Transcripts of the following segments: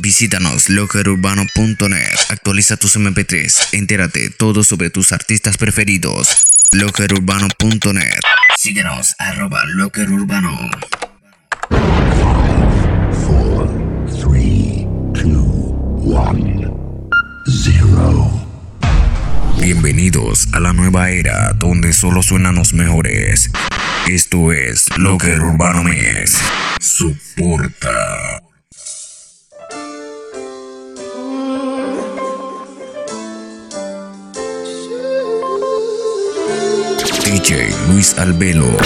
Visítanos lockerurbano.net. Actualiza tus MP3. Entérate todo sobre tus artistas preferidos. lockerurbano.net. Síguenos arroba lockerurbano. Four, three, two, one, zero. Bienvenidos a la nueva era donde solo suenan los mejores. Esto es Locker Urbano Mix. Soporta. Luis Albelo.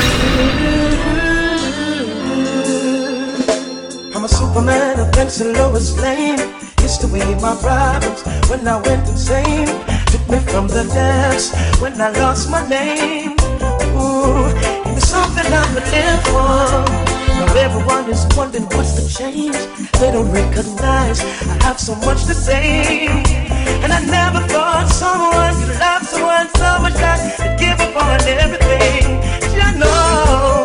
I'm a superman against the lowest lane. Used to weigh my problems when I went insane. Took me from the depths when I lost my name. Ooh, it was something I've been in for. Now everyone is wondering what's the change. They don't recognize I have so much to say. And I never thought someone could love someone so much that I'd give up on everything. You know,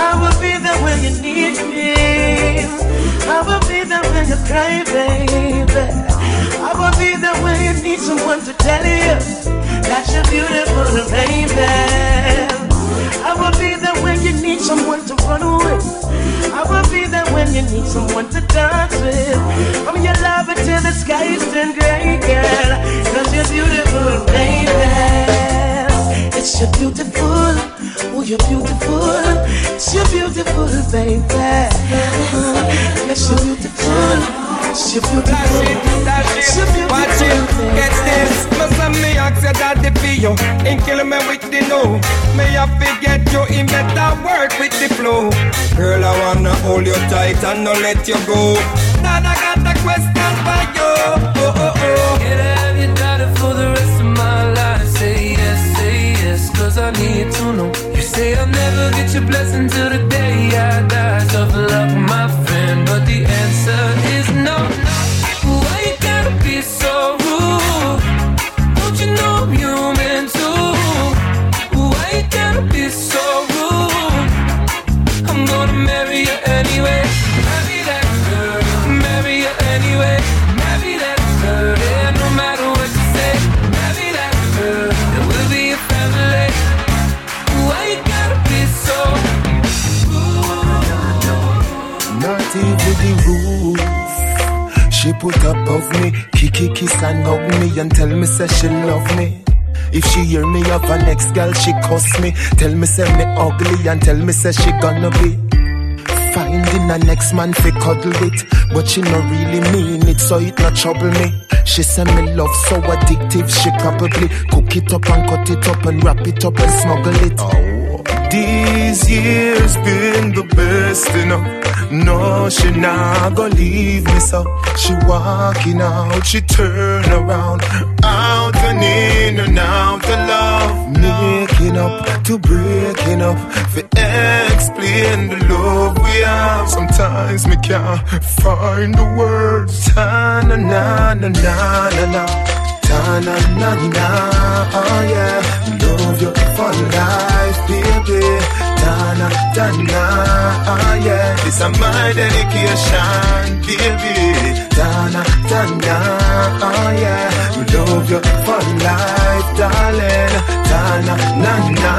I will be there when you need me. I will be there when you cry, baby. I will be there when you need someone to tell you that you're beautiful, baby. I will be there when you need someone to run with. I will be there when you need someone to dance with. From your love until the skies turn gray, girl. Cause you're beautiful, baby. It's your beautiful, oh you're beautiful. It's your beautiful, baby. It's your beautiful. It's your beautiful. Watch it, get this. Must me ask your daddy for you. Ain't killing me with the no. May I forget you in better work with the flow. Girl, I wanna hold you tight and not let you go. Now I got a question for you. Oh, oh, oh. Can I have your daughter for the rest of my life? Say yes, say yes, cause I need to know. You say I'll never get your blessing till the girl, she cuss me. Tell me say me ugly and tell me say she gonna be. Finding a next man fi cuddle it, but she no really mean it, so it not trouble me. She say me love so addictive, she probably cook it up and cut it up and wrap it up and smuggle it. Oh. These years been the best enough. No, she not gonna leave me so. She walking out, she turn around, out and in and out of love. Making up to breaking up, for explain the love we have. Sometimes me can't find the words. Ta na na na na na na. Na ah, na na, oh yeah. Love you for life, baby. Ta na ta na, oh yeah. This is my dedication, baby. Ta na ta na, oh yeah. Love you for life, darling. Ta na na na,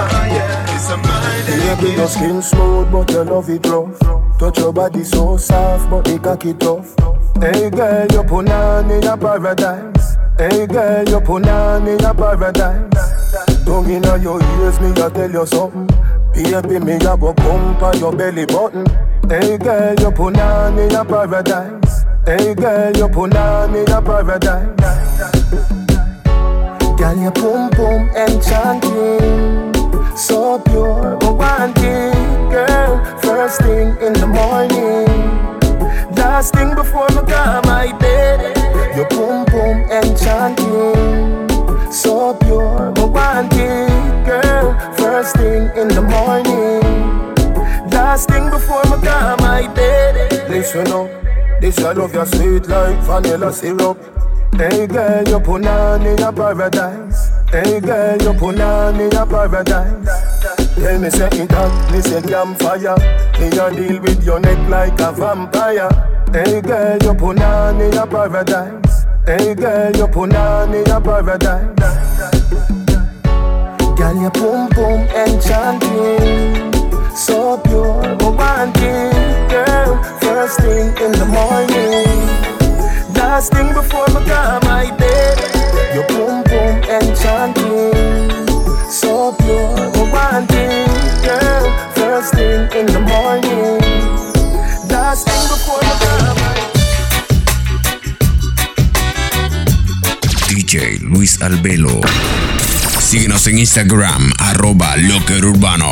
oh yeah. This is my. Baby, your skin smooth, but your love it rough. Touch your body so soft, but it cocky tough. Hey girl, you put on in a paradise. Hey girl, you put on in a paradise. Tongue inna your ears, me a tell you something. Baby, me a go pump on your belly button. Hey girl, you put on in a paradise. Hey girl, you put on in a paradise. Girl, your pum pum enchanting, so pure, last thing before me come my bed. Your boom pum enchanting, so pure, but one thing, girl. First thing in the morning, last thing before me come my bed. Listen up, this I love your sweet like vanilla syrup. Hey girl, you put on in a paradise. Hey girl, you put on in a paradise. Tell me say it hot, me say campfire. Me a deal with your neck like a vampire. Hey girl, you put on in a paradise. Hey girl, you put on in a paradise. Girl, your boom boom enchanting, so pure, romantic. Girl, first thing in the morning, last thing before my come my bed. Your boom boom enchanting, so pure, DJ Luis Albelo. Síguenos en Instagram, arroba Locker Urbano.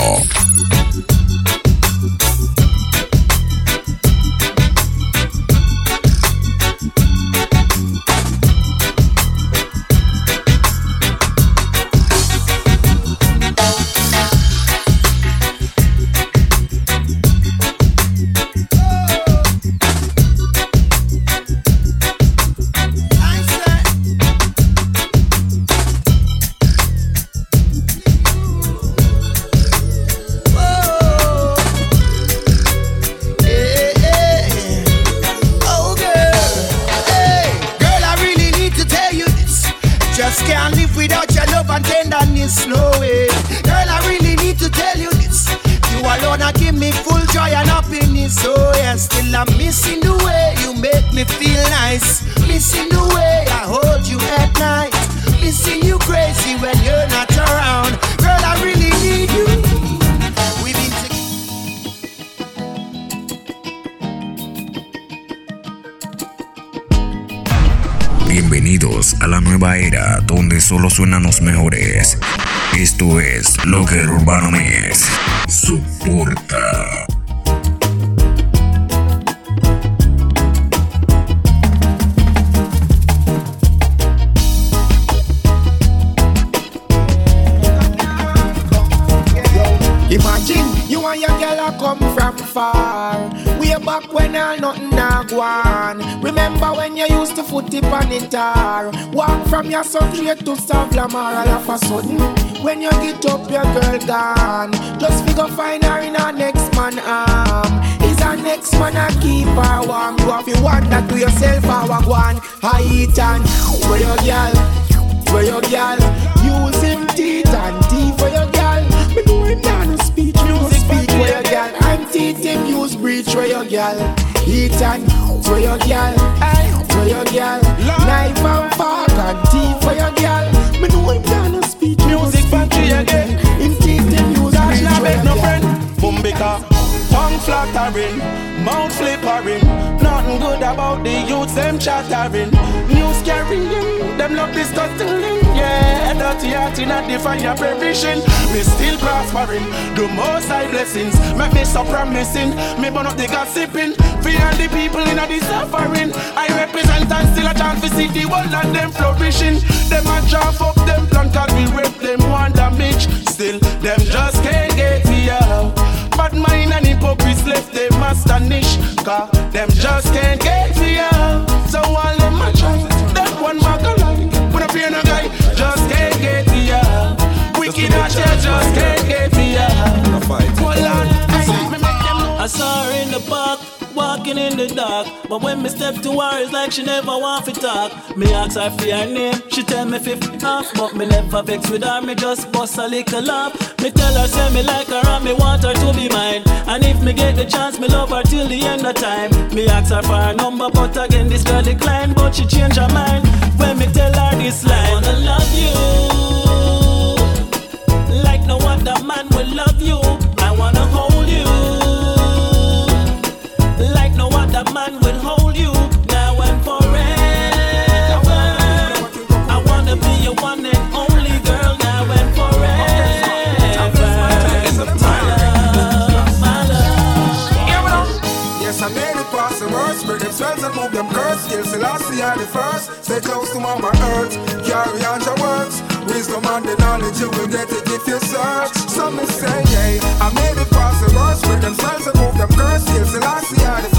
Era donde solo suenan los mejores. Esto es Locker Urbano Mix. Soporta. Imagine you and your girl come from far. Way back when all nothing a go on. Remember when you used to foot it on the tar? Walk from your straight to Savlamar all of a sudden. When you get up, your girl gone. Just figure find her in her next man arm. Is her next man a keep her warm? You to wonder to yourself how I go on. I eat and where your girl, where your girl. Use him teeth and teeth for your girl. Me know him down me no speak for your girl. I'm teeth him use breach for your girl. Eat and for your girl, hey, for your girl. Knife and fork and teeth for your girl. Me know him no speech, music factory again. Him teeth him use breach for your friend, Bumbika, tongue flattering, mouth flippering. Nothing good about the youths, them chattering. News carrying, them love disgusting. Yeah, dirty heart in a your provision. Me still prospering, the most high blessings. Make me so promising, me burn up the gossiping. Fear the people in a the suffering. I represent and still a chance to see the world and them flourishing. Them a draft up them plan, cause we rape them one damage. Still, them just can't get me out. Bad mind and hypocrites left them astonished Cause them just can't get me out. So all them a try That one mark a lie. Put up here no guy Just can't get me out. Wicked out there just can't get me out. Hold on Hey, me make them know. I saw her in the park, walking in the dark. But when me step to her, it's like she never want to talk. Me ask her for her name, she tell me fifty off. But me never vex with her, me just bust a little laugh. Me tell her say me like her and me want her to be mine. And if me get the chance, me love her till the end of time. Me ask her for her number, but again this girl decline. But she change her mind when me tell her this line. I wanna love you like no other man will love you. Selassie are the first. Stay close to mama earth. Carry on your words. Wisdom and the knowledge you will get it if you search. Some say, yeah, I made it past the worst. Bring them spells and move them curse. Still, Selassie are the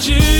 verdade.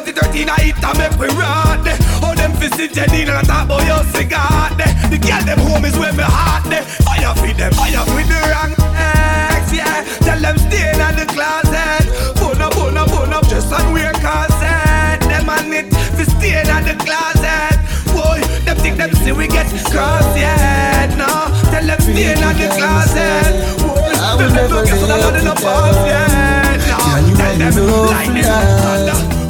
2013 I eat and make we rot Oh them visit Jenny and I talk about your cigar The girl them home is where me heart Fire for them, fire with the wrong ex Yeah, tell them stay in the closet. Bone up, bone up, bone up Just on wear cassette Them on it, fi stay in the closet. Boy, them think them see we get cross yet No, tell them stay in the closet. Boy, them never get a lot in the past yet No, tell them lightning, thunder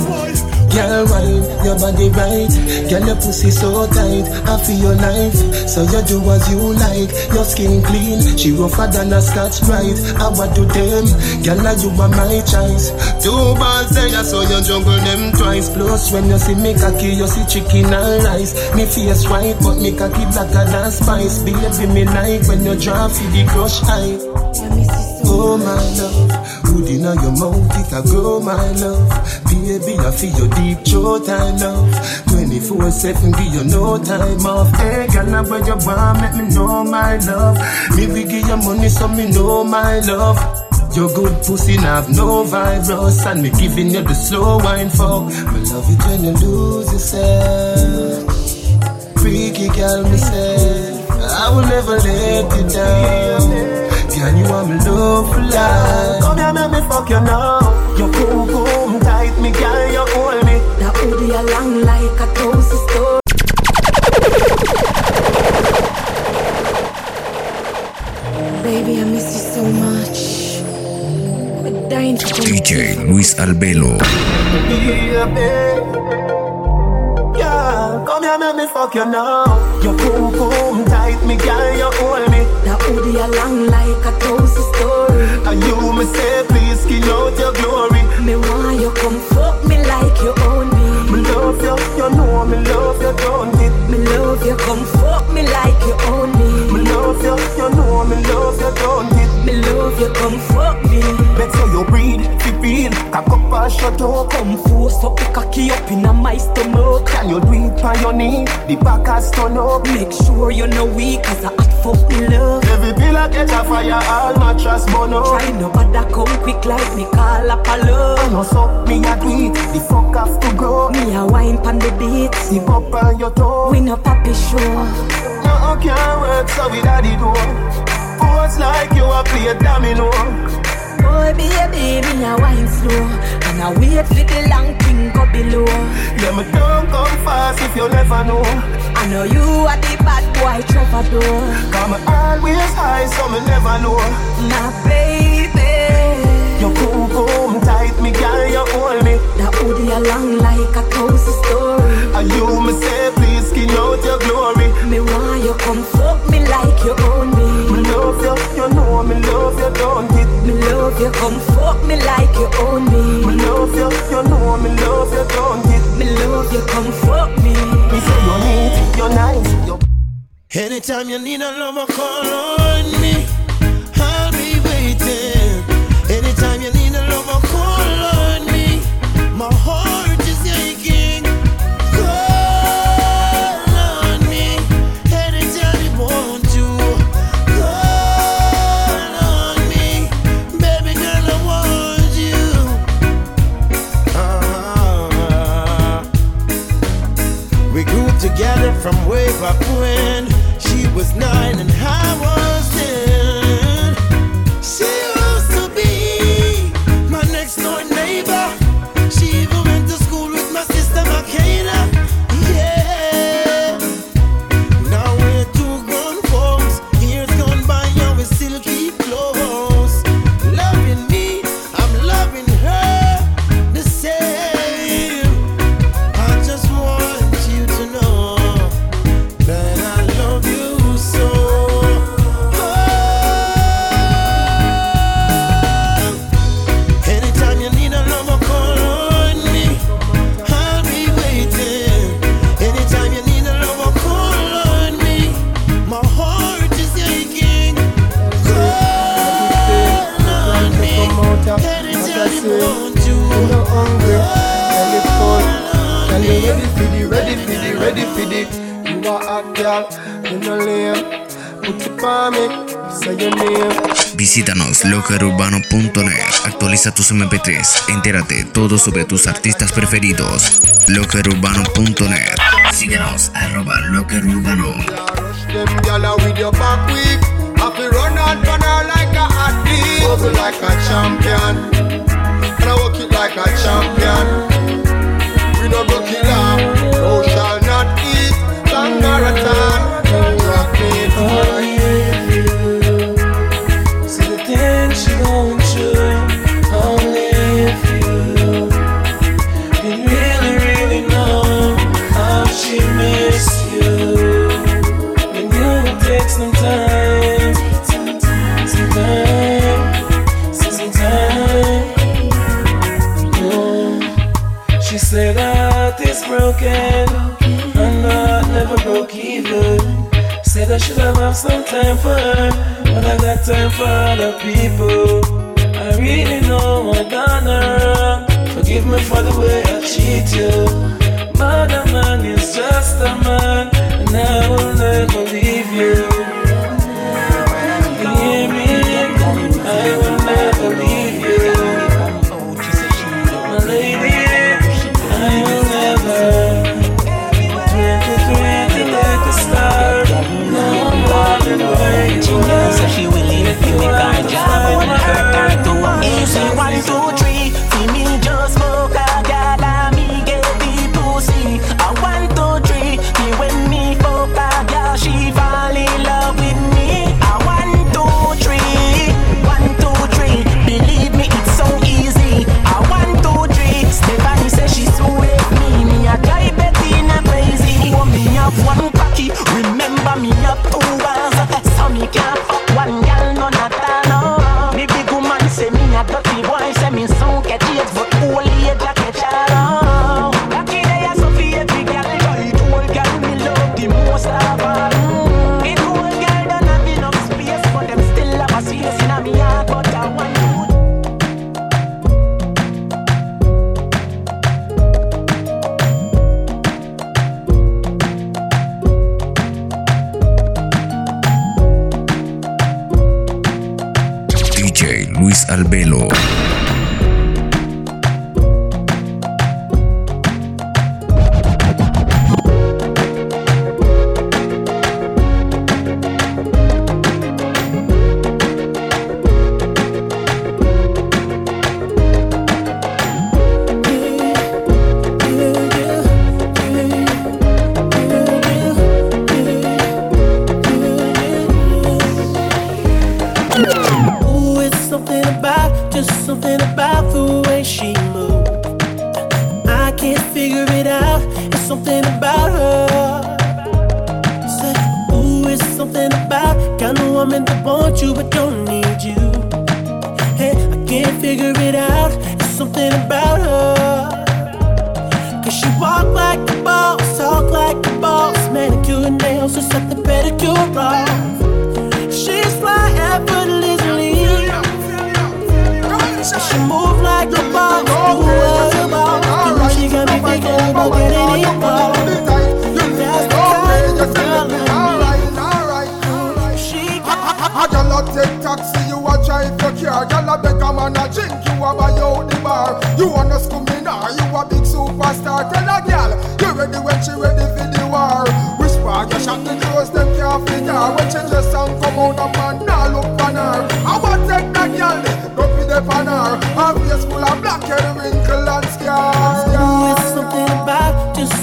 Girl, wine, your body right. Girl, your pussy so tight. I feel your life, so you do as you like. Your skin clean, she rougher than a Scotch-Brite. I want do them? Girl, now you are my choice. Two balls there, so you juggle them twice. Plus, when you see me cocky, you see chicken and rice. Me face white, but me cocky blacker than spice. Baby, me like when you drop for the crush eye. My love, good in your mouth, it grow my love. Baby, I feel your deep throat, I love. 24 7, give you no time off. Hey, girl, now where you want, let me know my love. Me we give you money, so me know my love. Your good pussy have no virus, and me giving you the slow wine fuck. Me love it when you lose yourself. Freaky girl, me say, I will never let you down. Can you want me love for life? Come here, make me fuck you now. Your boom boom tight, me girl, you hold me. That hoodie a long like a toast store. Baby, I miss you so much. I'm dying to come DJ Luis Albelo. Yeah. Yeah, come here, make me fuck you now. Your boom boom tight, me girl, you hold me. That hoodie a long like a toast story. And you me say, please skin out your glory. Me want you come fuck me like you own me. Me love you, you know me love you, don't it? Me love you, come fuck me like you own me. Me love you, you know me love you, don't it? Me love you, come fuck me. Better you breathe, fi feel, cock up and shut up. Come force up the cocky up in a my stomach. Can you do it on your knee? The back has turn up. Make sure you're no weak, cause I hot fuck me love. Pillar catch a fire, all mattress burn up. Try no bother come quick like me call up a love. I know so, me a it, the fuck have to grow. Me a wine pon the beat. Zip up on your toe. We no papi show. No can't work, so we daddy do. Pose like you a play domino. Boy, baby, me a wine slow. And I wait for the long thing go below. Yeah, me don't come fast if you never know. I know you are the bad boy troubadour. Come always high, so me never know. my baby. you boom boom tight, me girl, you hold me. That hoodie along like a cozy story. And you me say, please skin out your glory. Me want you come fuck me like you own me. Me love you, you know I me love you, don't it? Me love you, come fuck me like you own me. Me love you, you know I me love you, don't it? Me love you, come fuck me. Me say you neat, you nice, you Anytime you need a lover, call on me. I'll be waiting. Anytime you need from way back when. She was nine and I was girl, you no lame. Put it on me, say your name. Visítanos lockerurbano.net, actualiza tus MP3, entérate todo sobre tus artistas preferidos. lockerurbano.net. Síguenos arroba lockerurbano. Them gyal with your back weak. Have to run out on her like a athlete. Bubble like a champion. Me for you. See the things she going through, only really, really know how she miss you. And you take some time, some time, some time. She said heart is broken, never broke either. Said I should have had some time for her, but I got time for other people. I really know I done her. Forgive me for the way I cheat you. But a man is just a man, and I will never leave. You one cocky,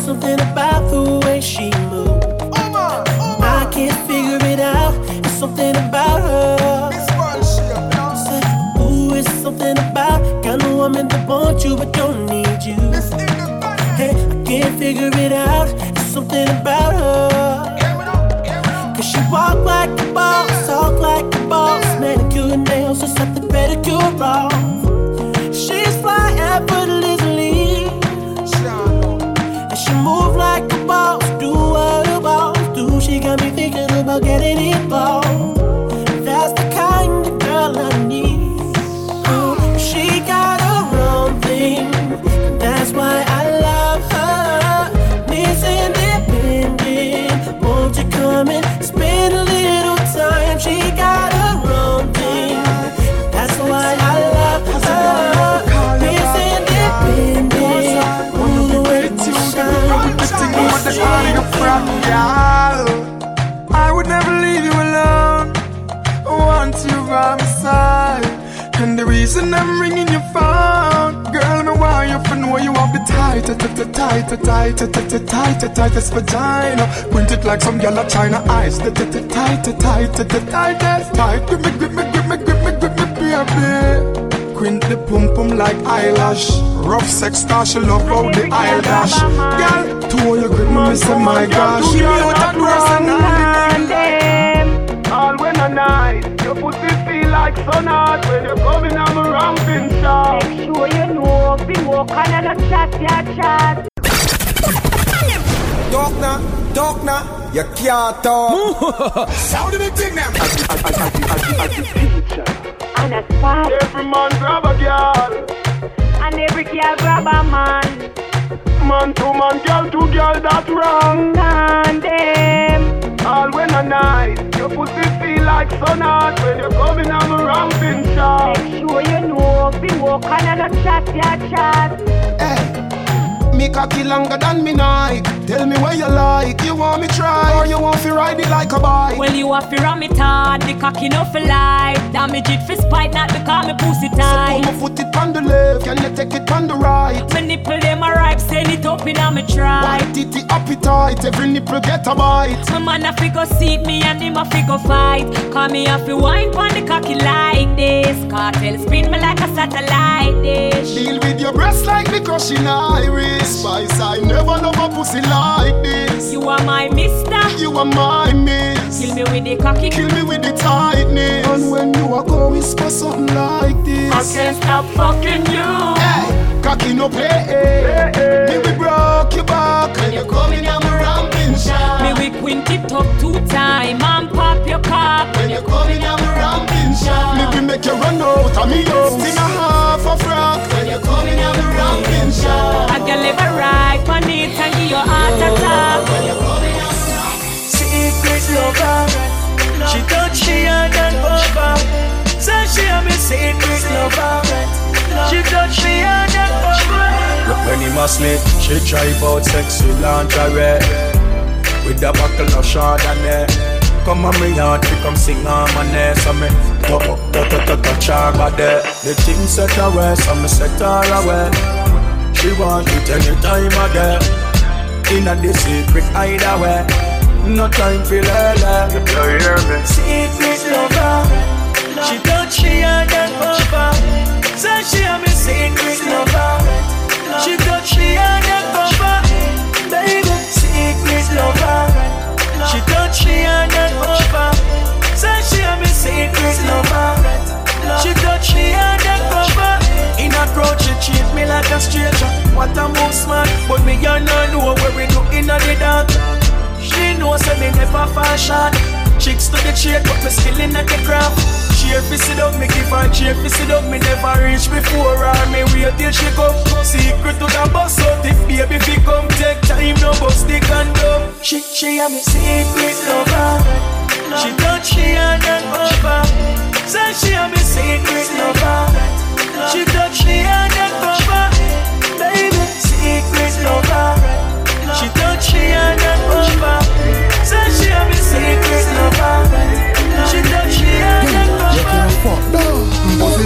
something about the way she moves. I can't figure it out. It's something about her. Ooh, it's something about kind of woman that wants you but don't need you. Hey, I can't figure it out. It's something about her. Cause she walk like a boss, talk like a boss, manicure nails, just set the pedicure off. never getting involved. reason I'm ringing your phone. Girl, me want you for know you have be tighter, tighter, tighter, tighter, tighter, tighter, tightest vagina. Print it like some yellow china eyes. Tighter, tighter, tighter, tighter, tightest tight. Grip me, grip me, grip me, grip me, grip me, baby. Quint the pum pum like eyelash. Rough sex star, she love how the eye dash. Girl, two of you grip me, say my gosh. Give me what that run. All when I night, your pussy like sun hot when you're coming on a ramping shot. Make sure you know, be walk on and a chat, yeah, chat. Talk now, talk now, you can't talk. Sound of the thing now. And a spot. Every man grab a girl. And every girl grab a man. Man to man, girl to girl, that's wrong. And them. All when a night, your pussy feel like sun hot when you're coming on a ramping shot. Make sure you know, be walk on and a chat, yeah, chat. Eh, me cocky longer than me night. Tell me what you like. You want me try or you want to ride it like a bike? Well, you have to ram it hard, the cocky no for life. Damage it for spite, not because me pussy tight So put my foot it on the left, can you take it on the right? My nipple them a ripe, send it up in a me try. White titty appetite, every nipple get a bite. My man a fi go seat me and him a fi go fight. Call me a fi wine pon the cocky like this. Kartel spin me like a satellite dish. Deal with your breast like the crushing iris. Spice, I never love a pussy like this. You are my mister. You are my miss. Kill me with the cocky. Kill me with the tightness. And when you are go whisper something like this. I can't stop fucking you. Hey, cocky no play. Me we broke your back. When you coming, I'm a ramping shot. Me we quint it up two time and pop your cock. When you coming, I'm a ramping shot. Me we make you run out of me up in a half a frock. When you coming, I'm a ramping shot. I can live a right on it and give you heart attack. Secret lover, she thought she had an over. So she am a secret lover. She thought she had an over. When he must me, she drive out sexy lingerie. With a buckle of Chardonnay. Come on me yard, we come sing on my neck So me go up, go to to touch her body The thing set her away, so me set her away. She want it anytime again In a the secret hideaway No time for lele. You hear me? Secret lover, she thought she had an over. Say she a me secret lover. She touch me undercover, baby. Secret lover. She touch me undercover. Say she a me secret lover. She touch me undercover. In a crowd she treat me like a stranger. What a move smart, but me a not know where we do in the dark. She knows that me never fall short. Chicks to the trade, but me still inna the craft. Cheer fi sit up, me give her cheer fi sit up. Me never reach before her, me wait till she come. Secret to the bus out, if baby fi come take time, no bust the condom. She she a me secret lover. She touch she and then over. Say she a me secret lover. She touch she and then over. Baby, secret lover. She touch she and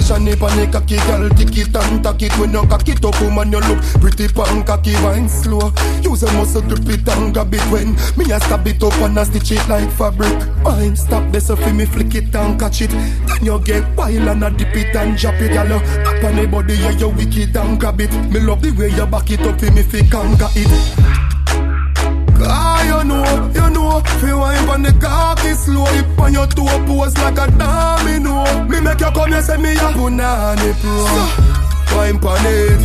Position it on the cocky girl, tick it and tack it When you cock it up, woman, you look pretty pan cocky Wine slow, use a muscle grip it and grab it When me a stab it up and a stitch it like fabric. Wine stop this so fi me flick it and catch it. Then you get wild and a dip it and drop it Girl, up on the body, yeah, you wicked and grab it. Me love the way you back it up fi me fi conquer it. Ah, you know, you know Feel wine on the cocky slow Hip on your toe pose like a domino. Me make you come here say me a punani pro Wine pon it,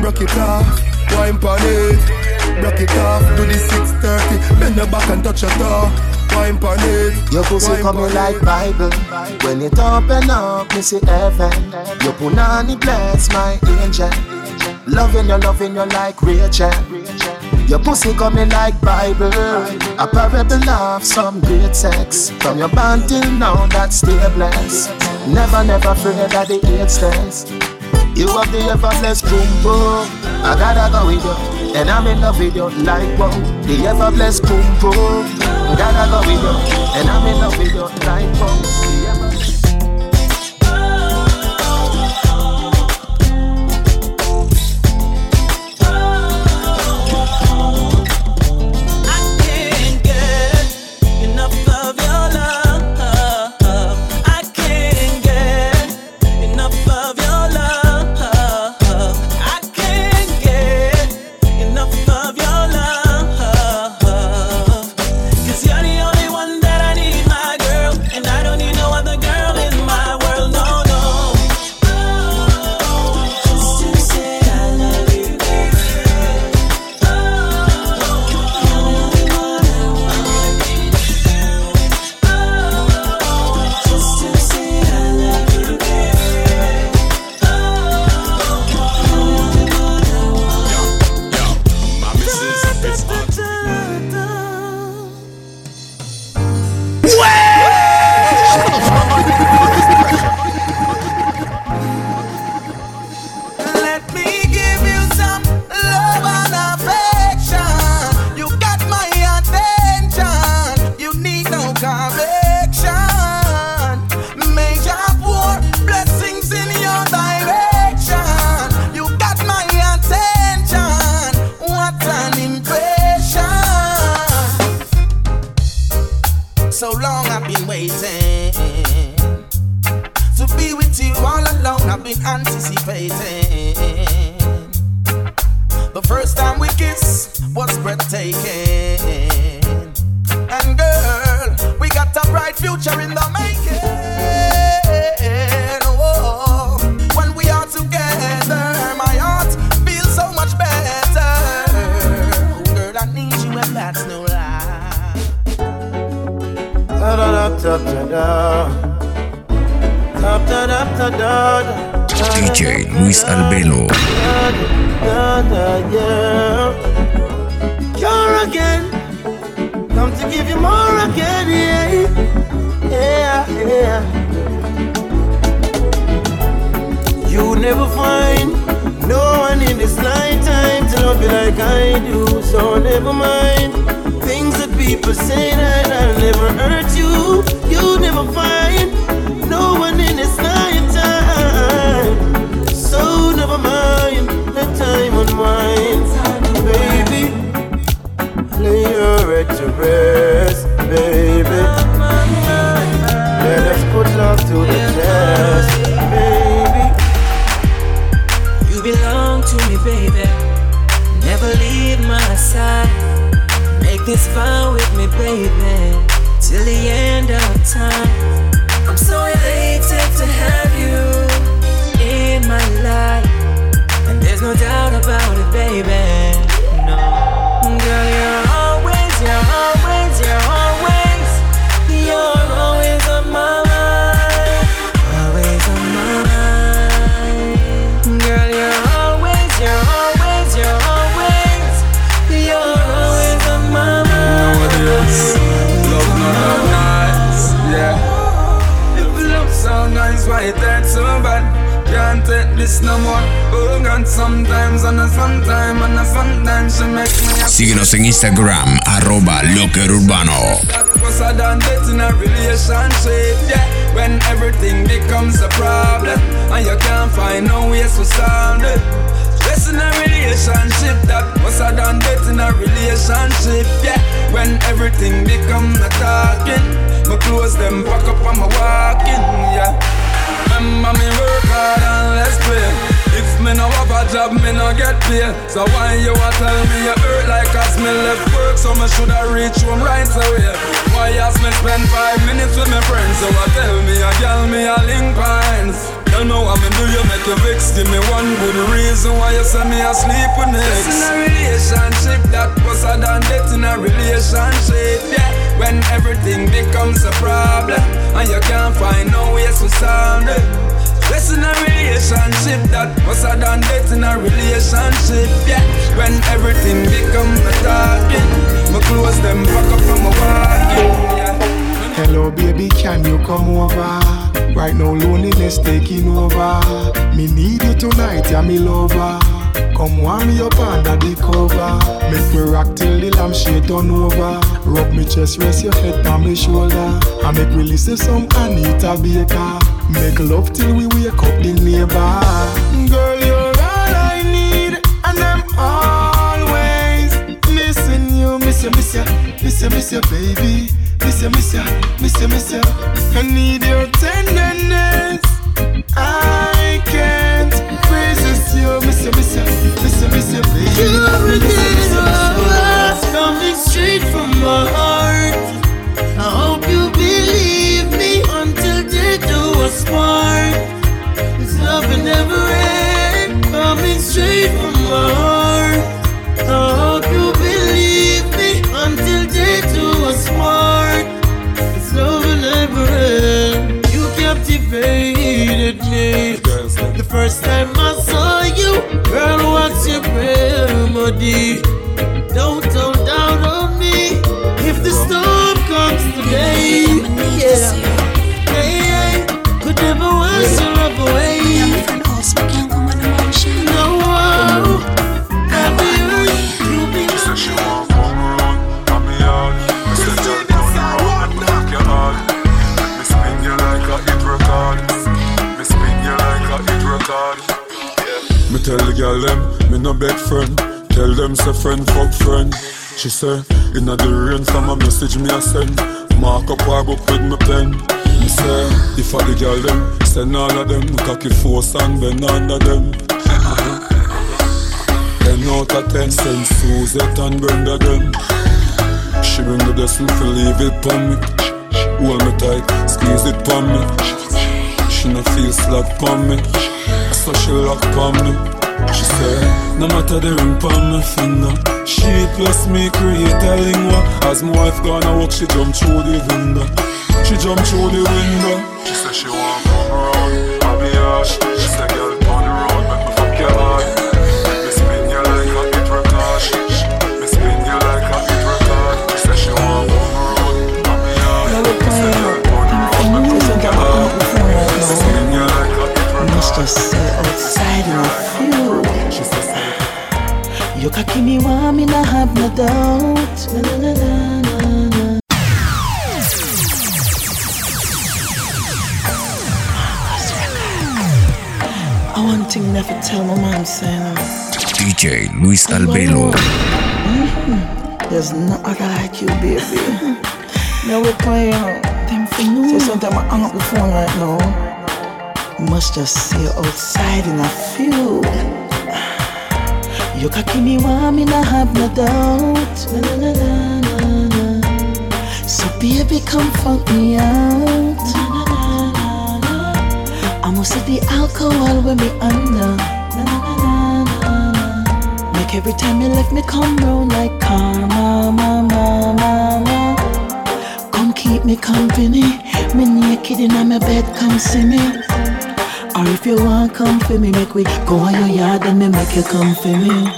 broke it off. Wine pon it, broke it off. Do the 630, bend your back and touch your toe. Wine pon it Your pussy coming like. Bible. When it open up, me see heaven. Your punani bless my angel. Loving you, loving you like Rachel Your pussy coming like Bible. A parable of some great sex. From your band till now that still blessed Never, never afraid of the AIDS test. You have the ever blessed I gotta go with you And I'm in love with you like wow. The ever blessed boom Gotta go with you And I'm in love with you like wow to the this no more. Oh God, sometimes and a sometime and a sometimes she make me a Síguenos en Instagram, arroba Locker Urbano. Cause I done it in a relationship, yeah. When everything becomes a problem and you can't find no ways to solve it. Stress in a relationship, that was I done it in a relationship, yeah. When everything become a talking, my clothes them pack up and my walking, yeah. Remember me work hard and let's play. If me no have a job, me no get paid. So why you a tell me you hurt like as me left work, so me shoulda reach home right away. Why as me spend five minutes with my friends, so I tell me a gal me a link pines. Tell me what me do, you make you vex. Give me one good reason why you say me asleep with next. in a relationship, that was a done in a relationship, yeah. When everything becomes a problem and you can't find no ways to solve it. Stress in a relationship, that was a done death in a relationship, yeah. When everything become a talking, my clothes them pack up and my walking, yeah. Hello, baby, can you come over? Right now, loneliness taking over. Me need you tonight, yeah, me lover. Come warm me up under the cover. Make me rock till the lampshade turn over. Rub me chest, rest your head on me shoulder. I make me listen some Anita Baker. Make love till we wake up the neighbor. Girl, you're all I need, and I'm always missing you. Miss you, miss you, miss you, miss you, baby. Miss you, miss you, miss you, miss you. I need your tenderness. I can't resist you. Miss you, miss you, baby. You're words coming straight from my heart. I hope you believe me until they do us part. This love will never end. Coming straight from my heart. I hope you believe me until they do us part. This love will never end. You captivated me. The first time I saw you, girl, what's your remedy? Don't hold down on me if the storm comes today. Tell them, me no beg friend. Tell them say friend fuck friend. She say, inna the rain from a message me a send. Mark up her book with me pen. Me say, if I the girl them, send all of them. Cocky force and bend under them. Ten out of ten, send Suzette and Brenda them. She bring the blessing to leave it pon me. Hold me tight, squeeze it pon me. She no feel slack pon me. So she lock pon me. She said, no matter the ring pon my finger. She plus me create a lingua. As my wife gonna walk, she jump through the window. She jump through the window. She say she DJ Luis Albelo. Mhm. There's no other like you, baby. now we're playing them for no. So sometimes I hang up the phone right now. Must just see you outside and I feel. You can keep me warm and I have no doubt. Na, na, na, na, na, na. So baby, come fuck me out. Na, na, na, na, na. I must see the alcohol when me under. Every time you left me come round like karma, ma, ma, ma, ma. Come keep me company. Me naked in my bed, come see me. Or if you want come for me, make we go on your yard and me make you come for me.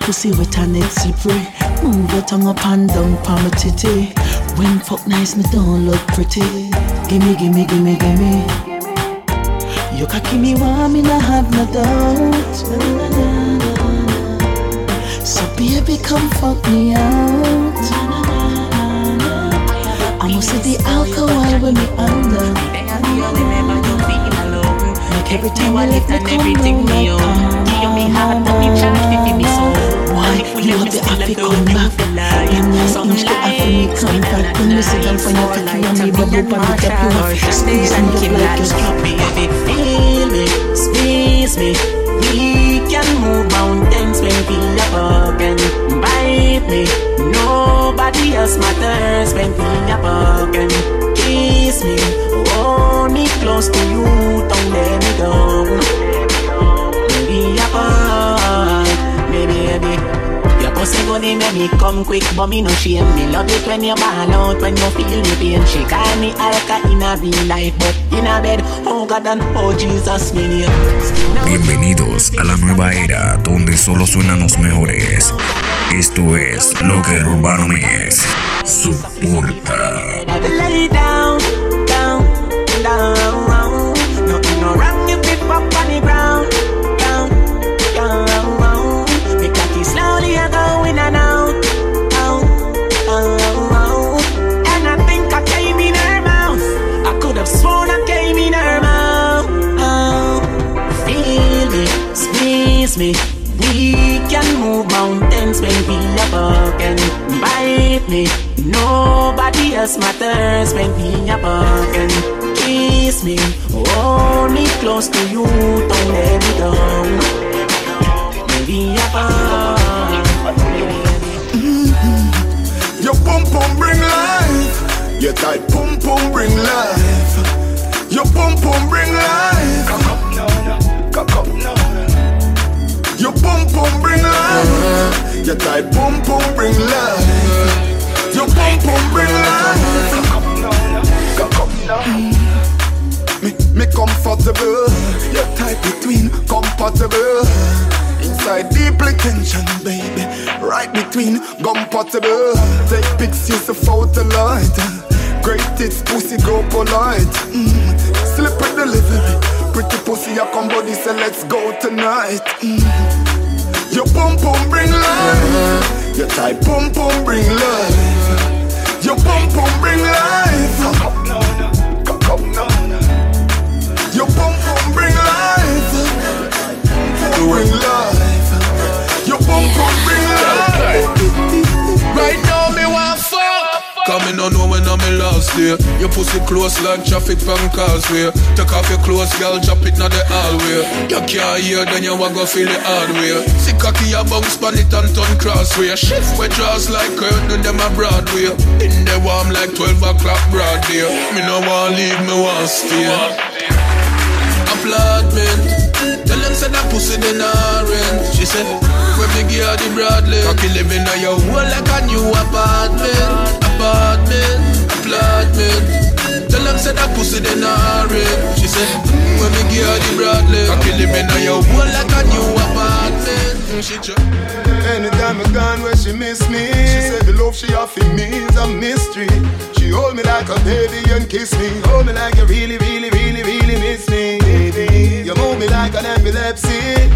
Pussy wet and it slippery. Move your tongue up and down pa my titty. When fuck nice, me don't look pretty. Gimme, gimme, gimme, gimme. You cocky me warm, me not have no doubt. Baby, come fuck me out. I must see the alcohol when me under. Every time I me come me like and soul. Why you have the happy come back? When you inch the happy me come back. When you sit down for your cocky and me bubble you have to squeeze me up like a Baby, feel me, squeeze me. We can move mountains when we are broken. Bite me, nobody else matters when we are broken. Kiss me, hold me close to you, don't let me go. Baby, apart, baby, baby. Your pussy gonna make me come quick, but me no shame. Me love it when you ball out, when you feel the pain. She call me alka in a real life, but in a bed, oh God and oh Jesus, me name. Bienvenidos a la nueva era donde solo suenan los mejores. Esto es lo que el urbano es. Soporta. Lay down, down, down. Me. We can move mountains when we are broken. Bite me, nobody else matters when we are broken. Kiss me, hold me close to you, don't let me down. Maybe apart. Your pum pum bring life. Your tight pum pum bring life. Your pum pum bring life. Life. Your tight pum pum bring life. Your pum pum bring now. Me, me comfortable. Your tight between compatible. Inside deeply tension, baby. Right between compatible. Take pics, use the photo light. Great tits, pussy go polite. Mm. Slip delivery. Pretty pussy, I come body, say let's go tonight. Mm. Your pum pum bring life. Your tight pum pum bring life. Your pum pum bring life. Cock up now, cock. Your pum pum bring life. Bring life. Come me no know when I'm in last day. Your pussy close like traffic from causeway. Take off your clothes, girl, drop it na the hallway. You can't hear, then you want go feel the hard way. See cocky a bounce pan it and turn crossway. Shift with draws like curtain, them a Broadway. In the warm like 12 o'clock broad day. Me no want leave, me want stay. Applaudment. Tell them say that pussy they not rent. She said, when me give her the Bradley. Cocky living on your wall like a new apartment. Apartment. Applaudment. Tell them say that pussy they not rent. She said, when me give her the Bradley. Cocky living on your wall like a new apartment. She just Anytime I gone where she miss me She said the love she offer me is a mystery She hold me like a baby and kiss me Hold me like you really, really, really, really miss me baby. You move me like an epilepsy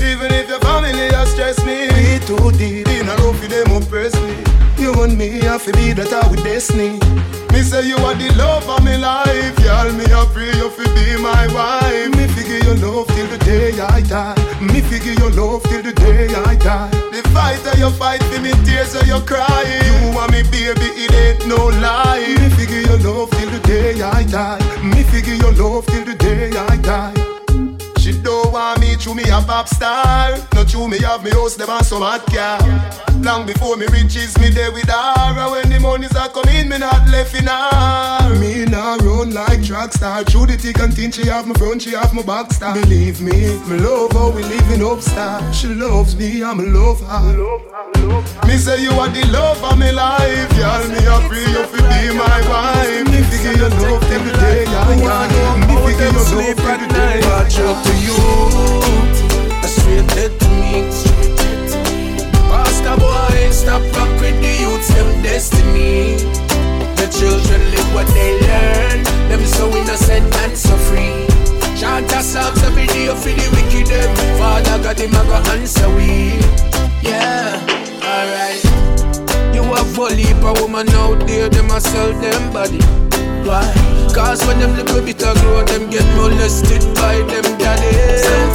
Even if your family has stressed me Me too deep in a love for them oppress me You and me have to be that with destiny. Me say you are the love of my life Y'all me I pray you fi be my wife. Me figure your love till the day I die. Me figure your love till the day I die. The fight that you fight for me tears that you cry. You want me baby it ain't no lie. Me figure your love till the day I die. Me figure your love till the day I die want me me a pop star. Not to me have me house, them and some hot car. Long before me riches, me there with her. When the monies are coming, me not left in her. Me not run like track star. Through the thick and thin, she have my front, she have my back star. Believe me, me love how we living up star. She loves me, I'm a love her. Me say you are the love of my life. Y'all me a free you fi be my wife. Me figure your love the day I your love till the day I die to you. A straight dead to me. Pastor boy, stop rock with the youths, them destiny. The children live what they learn. Them so innocent and so free. Chant out the video for the wiki, them father got him a go answer we. Yeah, alright. You a heap woman out there, them a sell them body. Why? Cause when them little bit of grow, them get molested by them daddy.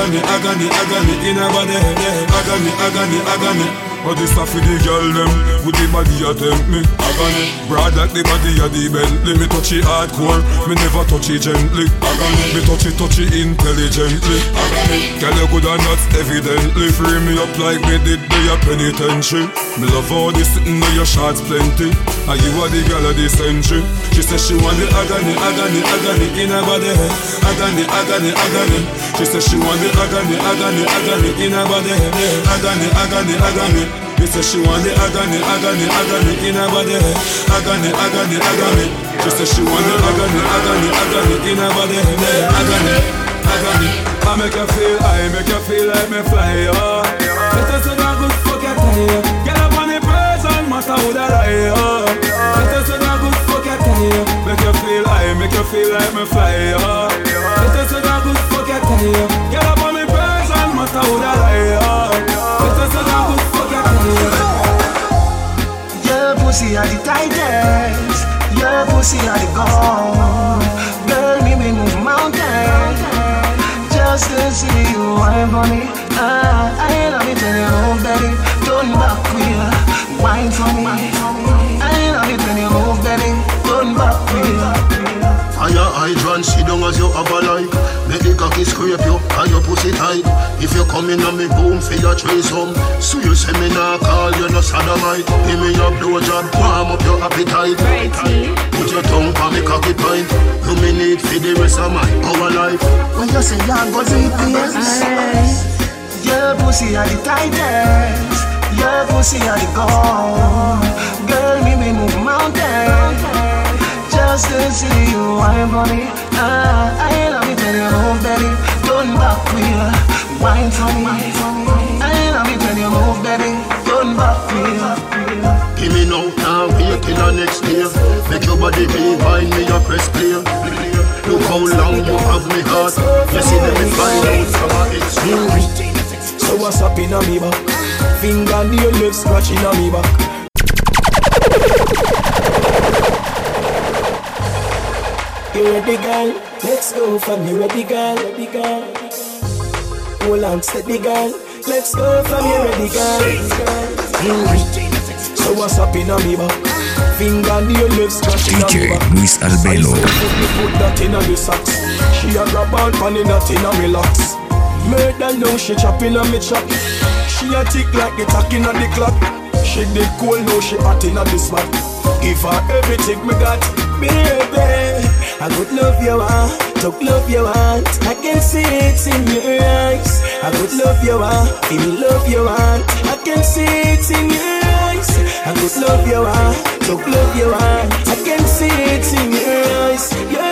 Agony, agony, agony in her body. Agony, agony, agony. But this stuff for the girl them With the body you me. Agony. Broad like the body of the Bentley. Me touch it hardcore Me never touch it gently. Agony. Me touch it, touch it intelligently. Agony. Girl you good and that's evidently. Free me up like me did the your penitentiary. Me love all this sitting on your shots plenty. And you are the girl of the century She says she want the agony, agony, agony in her body. Agony, agony, agony. She says she want the agony, agony, agony in her body. Agony, agony, agony. She says she want the agony, agony, agony in her body. Agony, agony, agony. She says she want the agony, agony, agony in her body. Agony, agony. I make her feel, I make her feel like me fly, oh. Let us a good fuck your tire Get up on the person, matter who that lie, oh fuck your tire Make you feel, I make you feel like me fly, oh Let us a good fuck your tire Get up on the person, matter who that lie, oh Let us a good fuck your tire Your pussy are the tightest. Your pussy are the gold. Girl, me me move mountains just to see you wine for me. Ah, I love it when you move, baby. Turn back queer, wine for me. Fire hydrant, sit down as you have a life. Make the cocky scrape you and your pussy tight. If you come in on me boom for your threesome, so you say me nah call you no sodomite. Give me your blowjob, warm up your appetite. Put your tongue on me cocky pint. You me need for the rest of my our life. When you say young, go deep, yes. Your pussy are the tightest. Your pussy are the gold. Girl, me me move mountains just to see you wine for me. Ah, I love it when you move, baby. Turn back queer, wine for me. I love it when you move, baby. Turn back queer. Give me no now, wait till the next day. Make your body rewind me, your press play. Look how long you have me heart. You see them in from our experience. So what's up in a me back? Finger nail left scratching a me back. Girl? Let's go from you ready, girl. Ready, girl. Hold on, steady, girl. Let's go from here, ready, guys. Mm. So what's up in a me back? Finger near lips, DJ. Luis Albelo. Put that in a socks. She a grab on pan in that in a me locks. Murder now she chopping on me chop. She a tick like the tack in a the clock. She did cool now she hot in a the spot. Give her everything me got, baby. I could love you, ah, talk love you, ah. I can see it in your eyes. I could love you, ah, feel love you, ah. I can see it in your eyes. I could love you, ah, talk love you, ah. I can see it in your eyes, your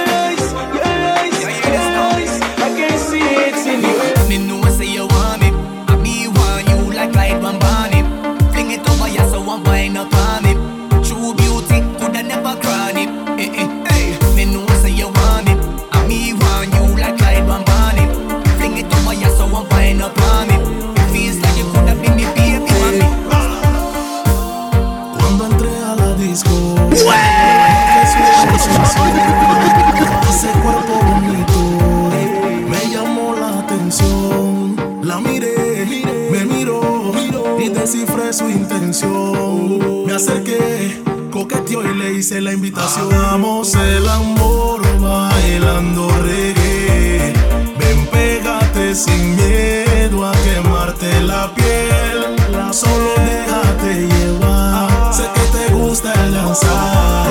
hice la invitación Hagamos el amor bailando reggae. Ven, pégate sin miedo a quemarte la piel Solo déjate llevar. Sé que te gusta el danzar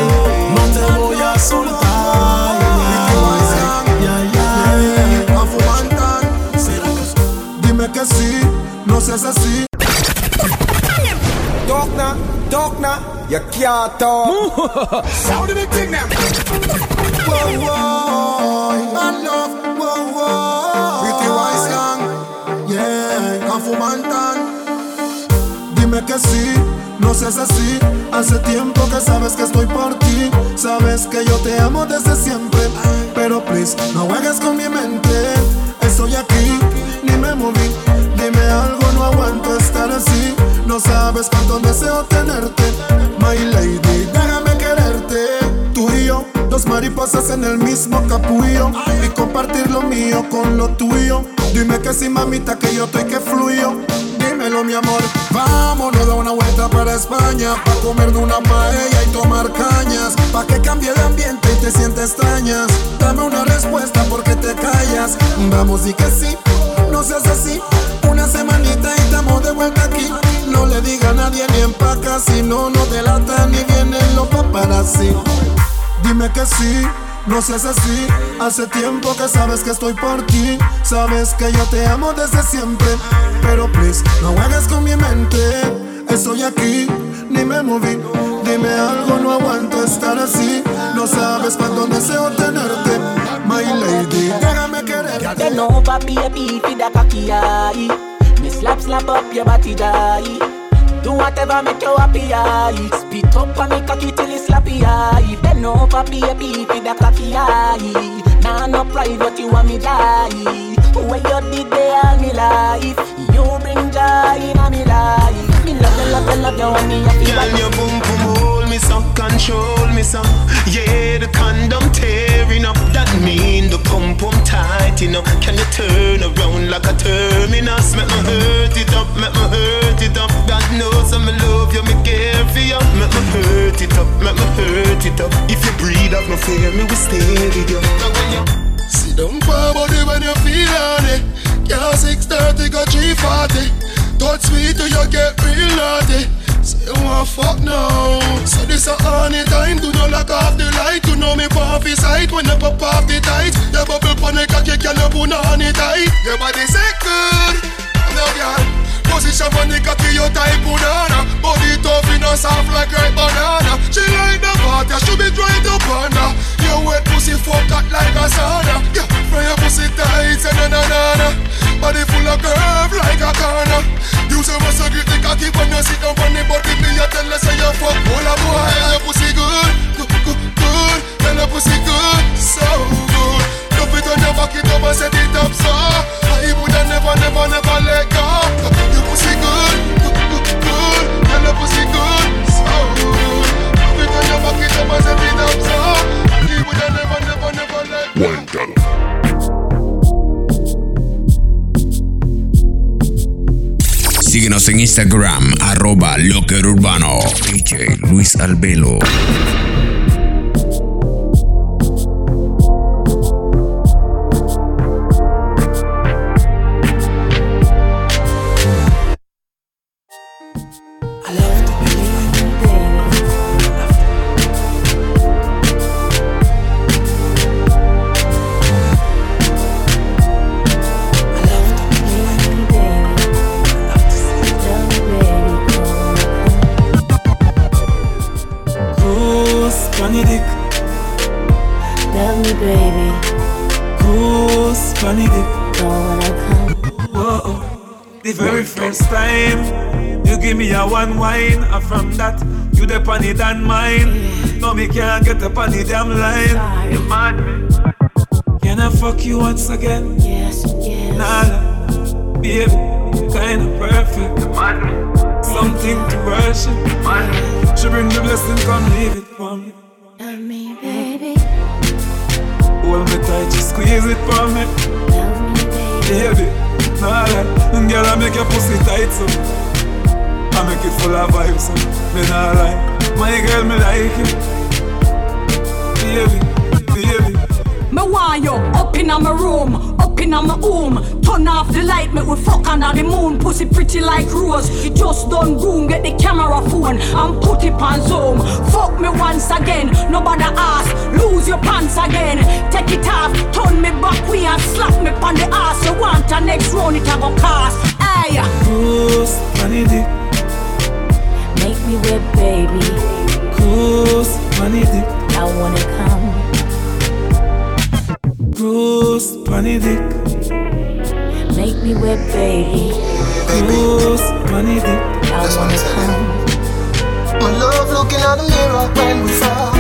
No te voy a soltar. Ay, ay, ay. ¿Será que- Dime que sí, no seas así talk now, you can't talk. Sound of the thing now. Whoa, whoa, man love, whoa, whoa. Pretty wise young, yeah, Cafumantan. Dime que sí, no seas así. Hace tiempo que sabes que estoy por ti. Sabes que yo te amo desde siempre. Pero please, no juegues con mi mente. Estoy aquí, ni me moví. Dime algo, no aguanto estar así. No sabes cuánto deseo tenerte. My lady, déjame quererte. Tú y yo, dos mariposas en el mismo capullo. Y compartir lo mío con lo tuyo. Dime que sí, mamita, que yo estoy que fluyo. Dímelo, mi amor. Vámonos a una vuelta para España. Pa' comer de una paella y tomar cañas. Pa' que cambie el ambiente y te sientes extrañas. Dame una respuesta porque te callas. Vamos y que sí, no seas así. Una semanita y estamos de vuelta aquí. No le diga a nadie ni empaca. Si no, no delata ni vienen los paparazzi. Dime que sí, no seas así. Hace tiempo que sabes que estoy por ti. Sabes que yo te amo desde siempre. Pero please, no juegues con mi mente. Estoy aquí, ni me moví. Dime algo, no aguanto estar así. No sabes cuánto deseo tenerte. My lady, déjame quererte. Cocky eye. Slap, slap up your body, die. Do whatever make you happy, aye. Spit up on me cocky till it's slappy, aye. Bend over, baby, feed the cocky eye. Nah, no private, you want me die. When you did there all me life, you bring joy in me life. Me love you, love you, love you, and me happy. Girl, your boom control me some. Yeah, the condom tearing up. That mean the pump pump tight, know. Can you turn around like a terminus? Make me hurt it up, make me hurt it up. God knows I'm love you, me care for you. Make me hurt it up, make me hurt it up. If you breathe up, no fear, me will stay with you. Now when you Sit down for body when you feel on it. Yeah, 630 go 340. Touch sweet till you get real naughty. Say you want fuck now. So this a honey time. Do not lock off the light. You know me pop his sight when you pop the tight. Your bubble panic a kick, you on it tight. Your body say good. No girl. Position for the cocky, you type banana. Body tough, in a soft like ripe banana. She like the water, she be dry to panda Your wet pussy fuck hot like a sauna. Yeah, from your pussy tight, say na na na Body full of curve like a corner. Use your muscle grip the cocky when you sit down on the body Me you tell her say you fuck. All a boy Your pussy good, good, good, good. Tell your pussy good, so good Love it on your back it up and set it up so I woulda never, never, never let go. Your pussy good, good, good, good. Tell your pussy good, so good. Love it on your back it up and set it up so I woulda never, never, never let go. Síguenos en Instagram, arroba Locker Urbano. DJ Luis Albelo. Give me a one wine, and from that you the funny than mine. No, me can't get up on the damn line. You mad me? Can I fuck you once again? Yes, yes. Nada, baby, kinda perfect. You mad me? Something to worship. Man. She bring the blessing, come leave it for me. Love me, baby. Hold me tight, just squeeze it for me. Love me, baby. Baby, nah lie. Girl, I make your pussy tight so. I make it full of vibes. Me nah lie. My girl, me like it. Baby, baby. Me want you up in my room, up in my home. Turn off the light, make we fuck under the moon. Pussy pretty like rose. You just done room, get the camera phone and put it on zoom. Fuck me once again, nobody ask. Lose your pants again. Take it off, turn me back way and slap me on the ass. You want a next round, it a go cast. Hey. Goose, funny dick. Make me wet, baby. Goose, funny dick. I wanna come. Goose, funny dick. Make me wet, baby. Goose, funny dick. I wanna come. My love looking at the mirror when we fall.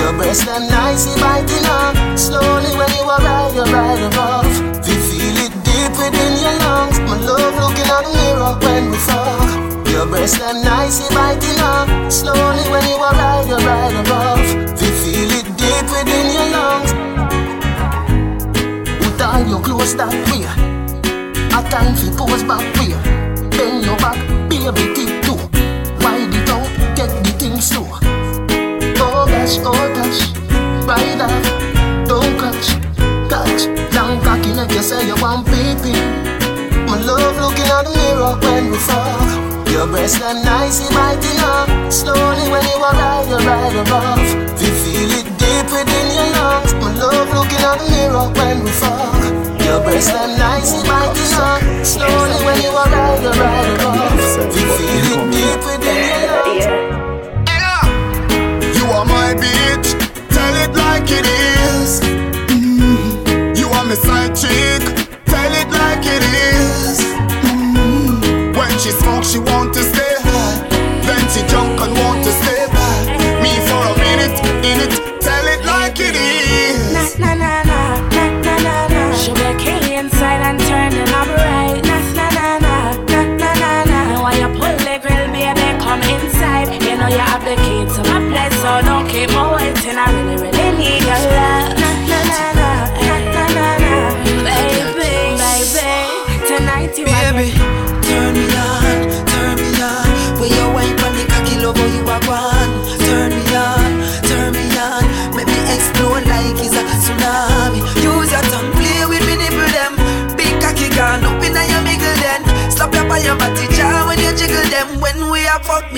Your breast them nicey biting up. Slowly when you are right, you're right above. We feel it deep within your lungs. My love looking at the mirror when we fall. Your breast them nicey biting up. Slowly when you are right, you're right above. We feel it deep within your lungs. Put on your clothes that way. A time for pose back way. Bend your back, baby, toe. Wide it out, take the thing slow. Oh gosh, oh gosh, ride off, don't catch, catch. Long cocky make you say you want baby. My love looking at the mirror when we fall. Your breast them nicey biting up. Slowly when you are right, you're right above. We feel it deep within your lungs. My love looking at the mirror when we fall. Your breast them nicey biting up. Slowly when you are right, you're right above. We feel it deep within your lungs. You are my bitch, tell it like it is. Mm. You are my side chick, tell it like it is. She want to stay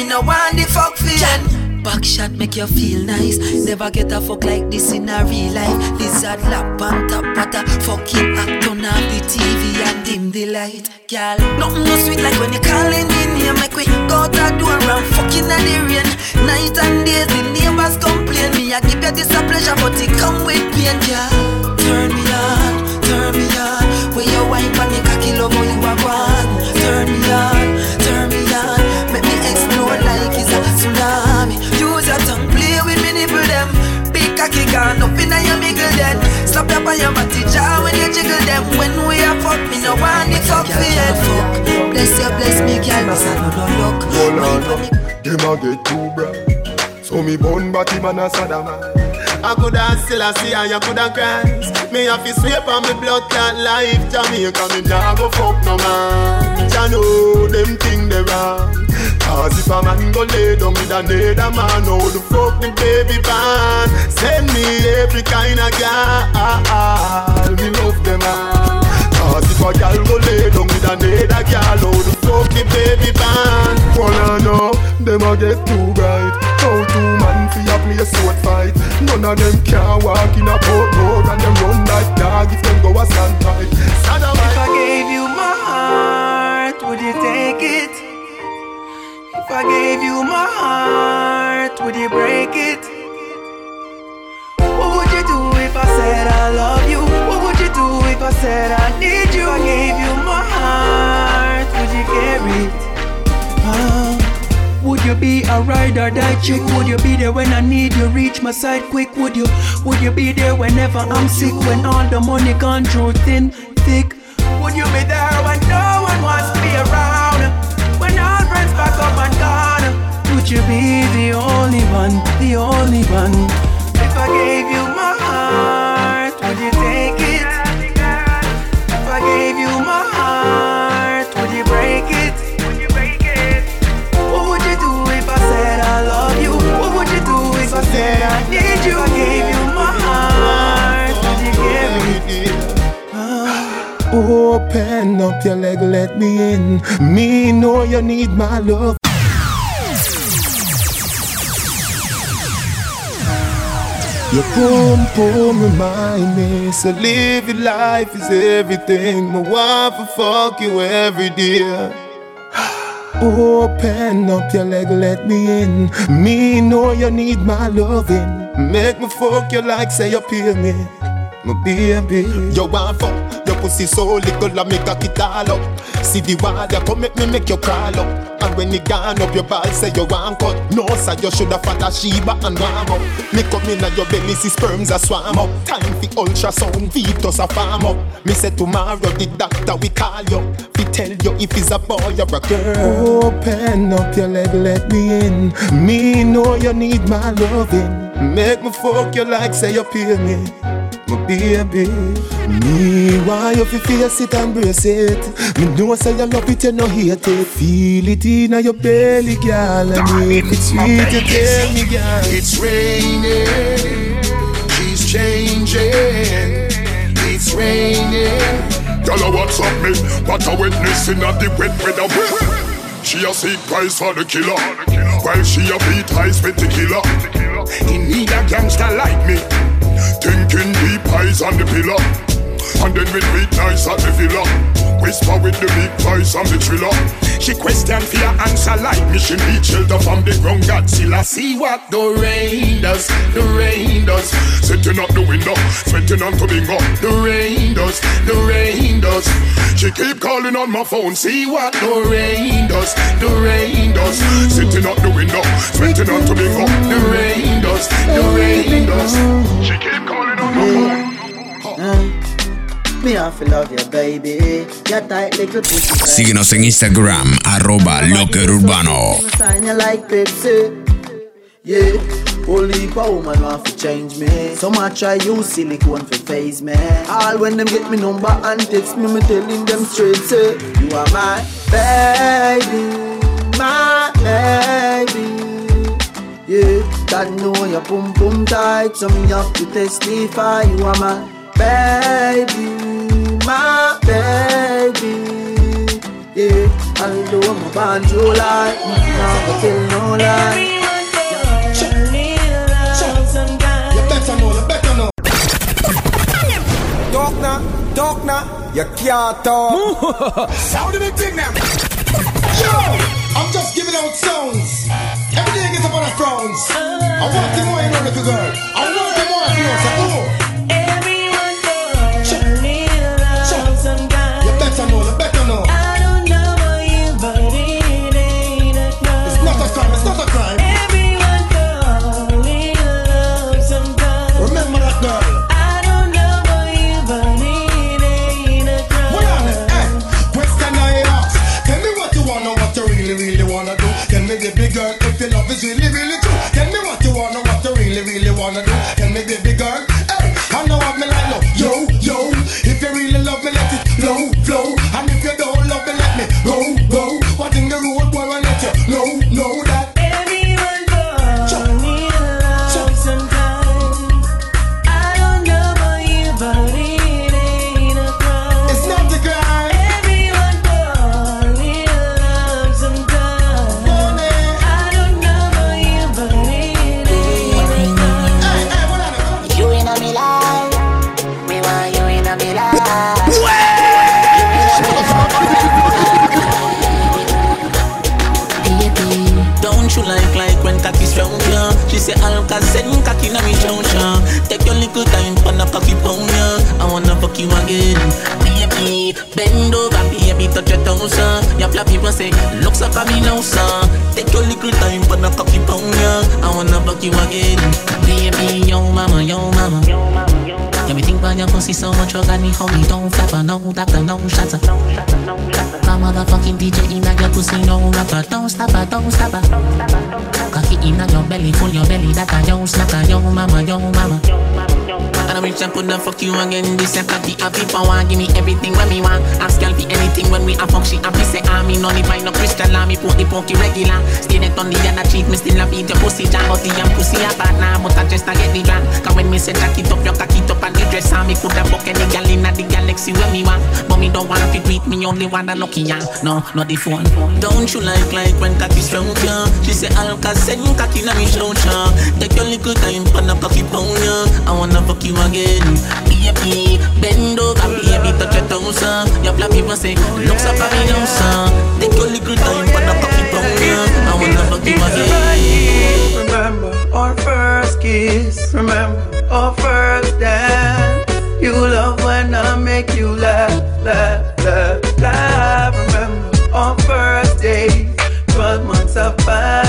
me no want the fuck feeling. Back shot make you feel nice. Never get a fuck like this in a real life. Lizard lap on top the fucking act on off the TV and dim the light. Girl, nothing no sweet like when you calling me name. Make we go to door and fucking in the rain. Night and days the neighbors complain. Me I give you this a pleasure, but it come with pain, girl. Turn me on, turn me on. When you wine on the cocky love you are gone. Turn me on, turn me on. Cocky gone up in your middle then. Slap up on your body jaw when you jiggle them. When we are fuck, me no want the fuck for you. Fuck. Bless you, bless me, girl. Miss I no no luck. Hold on, them a get too bright. So me bun body man a Saddam. I coulda still a see and you coulda Christ. Me have to sweep on me blood clot life. Jamaica me nah go fuck no man. Ya know them thing if a man go lay down with another man, how the fuck the baby ban? Send me every kind of girl, me love them all. Cause if a girl go lay down with another girl, how the fuck the baby ban? Wanna know, them a get too bright. How two man fi a play a sword fight? None of them can walk in a court road and them run like dog if them go a stand tight. If I gave you my heart, would you take it? I gave you my heart, would you break it? What would you do if I said I love you? What would you do if I said I need you? I gave you my heart, would you carry it? Ah. Would you be a ride or die chick? Would you be there when I need you? Reach my side quick. Would you? Would you be there whenever I'm sick? When all the money gone through thin, thick? Would you be there when no one wants to be around? Would you be the only one, the only one? If I gave you my heart, would you take it? If I gave you my heart, would you break it? What would you do if I said I love you? What would you do if I said I need you? If I gave you my heart, would you give it? Open up your leg, let me in. Me know you need my love. Your boom boom remind me, so live your life is everything. My wife will fuck you every day. Open up your leg, let me in. Me know you need my loving. Make me fuck you like say you pay me. My baby, you want fuck Your pussy so little I make a it all up. See the wall you come make me make you crawl up. And when it gone up your ball say you want cut. No sir you shoulda fat a Sheba and warm up. Me come in your belly see sperms a swam up. Time for ultrasound fetus a farm up. Me say tomorrow the doctor we call you. Fi tell you if it's a boy or a girl. Open up your leg let me in. Me know you need my loving. Make me fuck you like say you pay me my baby. Me why you fi face it and brace it. Me know say you love it, you no hate it. Feel it in your belly, girl. And if it's sweet, you tell me, girl. It's raining, she's changing. It's raining. Girl, what's up, me? What a witnessing of the wet weather. She a seek price for the killer, while she a beat high with the killer. He need a gangster like me, thinking eyes on the pillar, and then we beat nice at the villa. Whisper with the big voice on the thriller. She question your answer like me. She need shelter from the ground. Godzilla see what the rain does. The rain does. Sitting up the window, sweating on to bingo. The rain does. The rain does. She keep calling on my phone. See what the rain does. The rain does. Sitting up the window, sweating on to bingo. The rain does. The rain does. She Síguenos en Instagram, arroba Locker Urbano. Sign you like Pepsi. Yeah, only a woman want to change me. So much try use silicone for face me. All when them get me number and text me, me telling them straight say, You are my baby, my baby. Yeah, God know your pum pum tight, so me have to testify. You are my baby, my baby. Yeah, although I'm a band you like, me not go tell no lie. You better know, you better know. Talk now, talk now, you can't talk. Sound of the thing now. Yo, I'm just giving out sounds. Every day get up on the frowns. I want the more, you know, little girl. I want the more. So much, you got me homie, don't flapper, no doctor, no shutter. My motherfucking DJ in your pussy, no rapper, don't stop her, don't stop her. Cocky in your belly, full your belly, that a yo snacker, yo mama, yo mama. And I wish I coulda fuck you again. This a cocky happy power, give me everything when me want. Ask girl for anything when we a fuck. She happy say ah me no if I no crystal, ah me put the pokey regular. Stay net on the other cheek, me still a beat your pussy jam, but the young pussy a bad now, but I just a get the drag. Cause when me say jack it up, you cock it up and the dress on me coulda fuck any girl inna the galaxy when me want. But me don't wanna fit with me only want a lucky yeah. No, not the phone. Don't you like like when cocky stroke ya? She say Alka-Seltz cocky na me show ya. Take your little time for the cocky pound ya. I wanna fuck you again. Baby, bend over, baby, touch your toes, uh. Your flap people say, looks up at me now, son. Take your little time for the cocky pound, yeah. I wanna fuck you again. Remember our first kiss. Remember our first dance. You love when I make you laugh, laugh, laugh, laugh. Remember our first day. Twelve months have passed.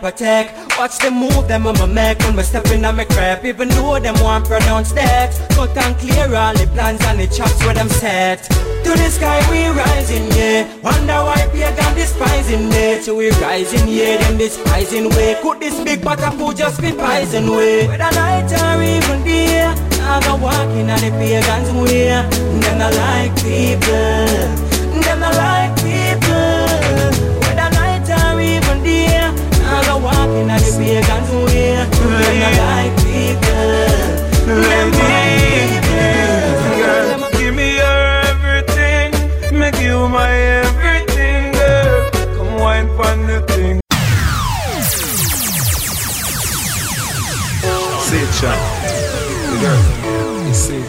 Protect. Watch them move them on my make when me step in on my crap. Even though them want pronounce that. Cut and clear all the plans and the chops where them set. To the sky we rising, yeah. Wonder why pagan despising it. So we rising, yeah. Them despising way. Could this big of food just be poison way? Whether night or even day, I go walking on the pagans way. Them not like people. Them not like people. I go walking on the pagans way. Them not like people. Them like people. Girl, give me your everything, make you my everything, girl. Come wine pon the thing. See it, Sean. The girl. You see.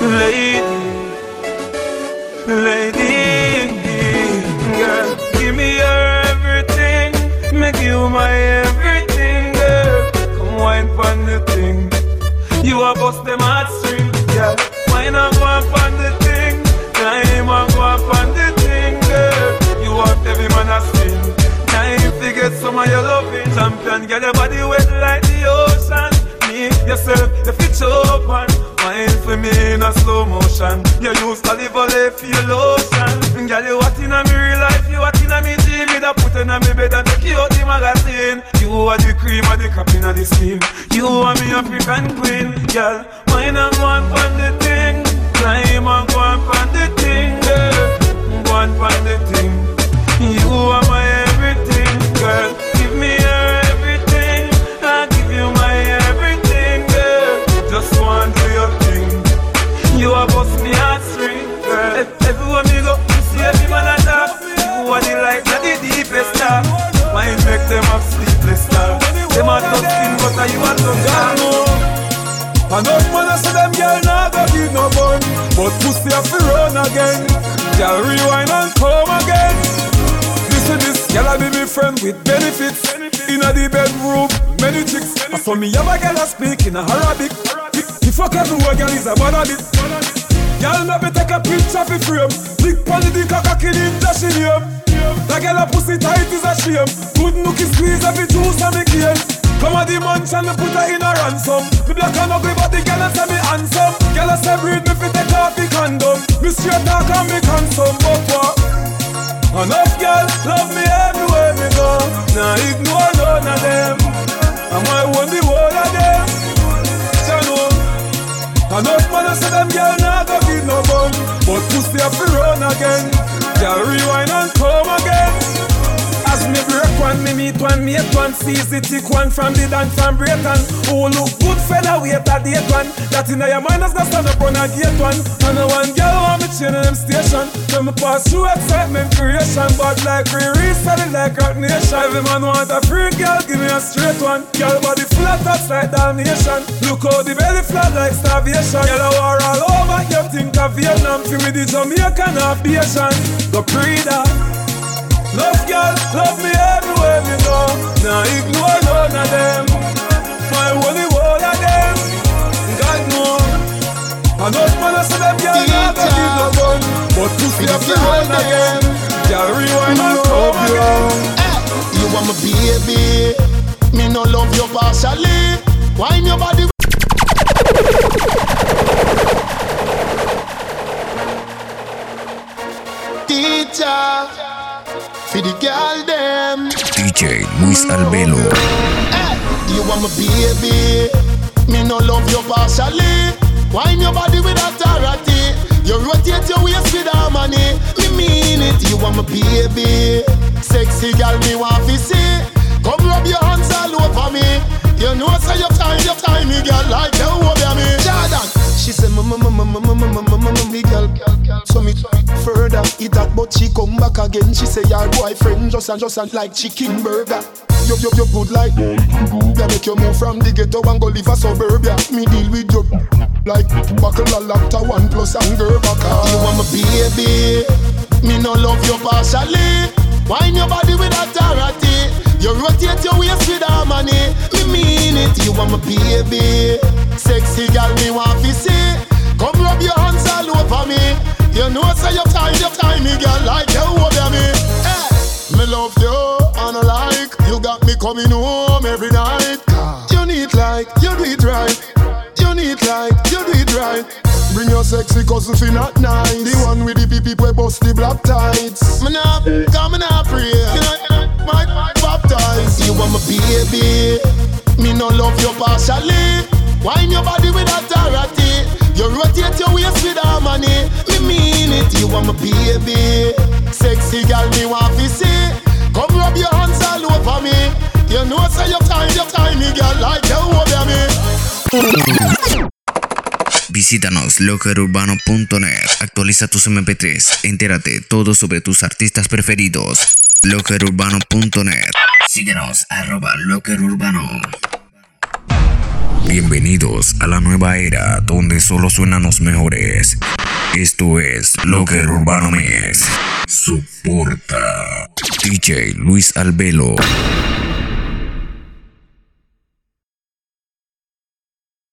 Lady, lady, them heartstring, yeah. Wine and go up on the thing, climb and go up on the thing, girl. You want every man a sing. Time to get some of your loving, champion. Get your body wet like the ocean. Me, yourself, the fit open. Wine for me in a slow motion. You use olive oil for your lotion. Girl, you what in a real life, you what in a. Put a me bed and take you out the magazine. You are the cream of the crap in the steam. You are me African queen, girl. Wine and go on the thing. Climb and go on the I saw me have a girl a speak in a Arabic If fuck everywhere girl is a bad habit Girl maybe take a picture for frame Lick pon the dick a cocky in dashing him That girl a pussy tight is a shame Good nookie squeeze every juice and the cane Come on the munch and me put her in a ransom. Me black and ugly but the girl say me handsome. Girl say breed me fit take off the condom. Me straight talk and me consume, but what? Enough girl love me everywhere me go. Nah ignore none of them. I'm I want the whole of them. You know. Enough man I say them girl nah go give no bun, but pussy have to run again. Girl rewind and come again. As me break one, me meet one, mate one, seize the thick one from the dance from Brayton. Who look good fella, wait a date one. That in your mind has got stand up on a gate one. And a one girl want me chain in them station. When me pass through excitement creation, but like we reset it like Roc Nation. Every man want a free girl, give me a straight one. Girl body flat outs like Dalmatian. Look how the belly flat like starvation. Girl I war all over, you think of Vietnam. Feel me the Jamaican Asian. Go pre that. Love girl, love me everywhere me go. Now ignore none of them. My holy wall of them. God know. I man I say them girl never give no gun, but pussy have to run again. Girl rewind and come again. You want my baby, me no love you partially. Wine your body. Teacher, for the girl them. DJ Luis Albelo. Hey, you want my baby, me no love you partially. Wine your body with authority. You rotate your waist with harmony. Me mean it. You want my baby, sexy girl me want to see. Come rub your hands all over me. You know say your time, your time, me girl like you over me. Jordan, she say mama mama mama mama mama mama me girl. So me further eat that, but she come back again. She say your boyfriend just and just and like chicken burger. You you you good like They make you move from the ghetto and go live a suburbia. Me deal with you like buckle a laptop one plus and girl back. You want my baby? Me no love you partially. Wine your body with authority. You rotate your waist with harmony. Me mean it. You want my baby? Sexy girl, me want to see. Come rub your hands all over me. You know I say your time, your time, me girl like you oh, over me. Hey, me love you and I like you got me coming home every night. You need like you do it right. You need like you do it right. Bring your sexy cousin fi not nice. The one with the pee we bust the black tights. Me nah, come me nah pray. You my baptize. You want my baby. Me no love you partially. Wine your body with authority. You rotate your waist with harmony. Me. Visítanos lockerurbano.net. Actualiza tus MP3. Entérate todo sobre tus artistas preferidos. lockerurbano.net. Síguenos arroba lockerurbano. Bienvenidos a la nueva era donde solo suenan los mejores. Esto es Locker Urbano Mix. Soporta. DJ Luis Albelo.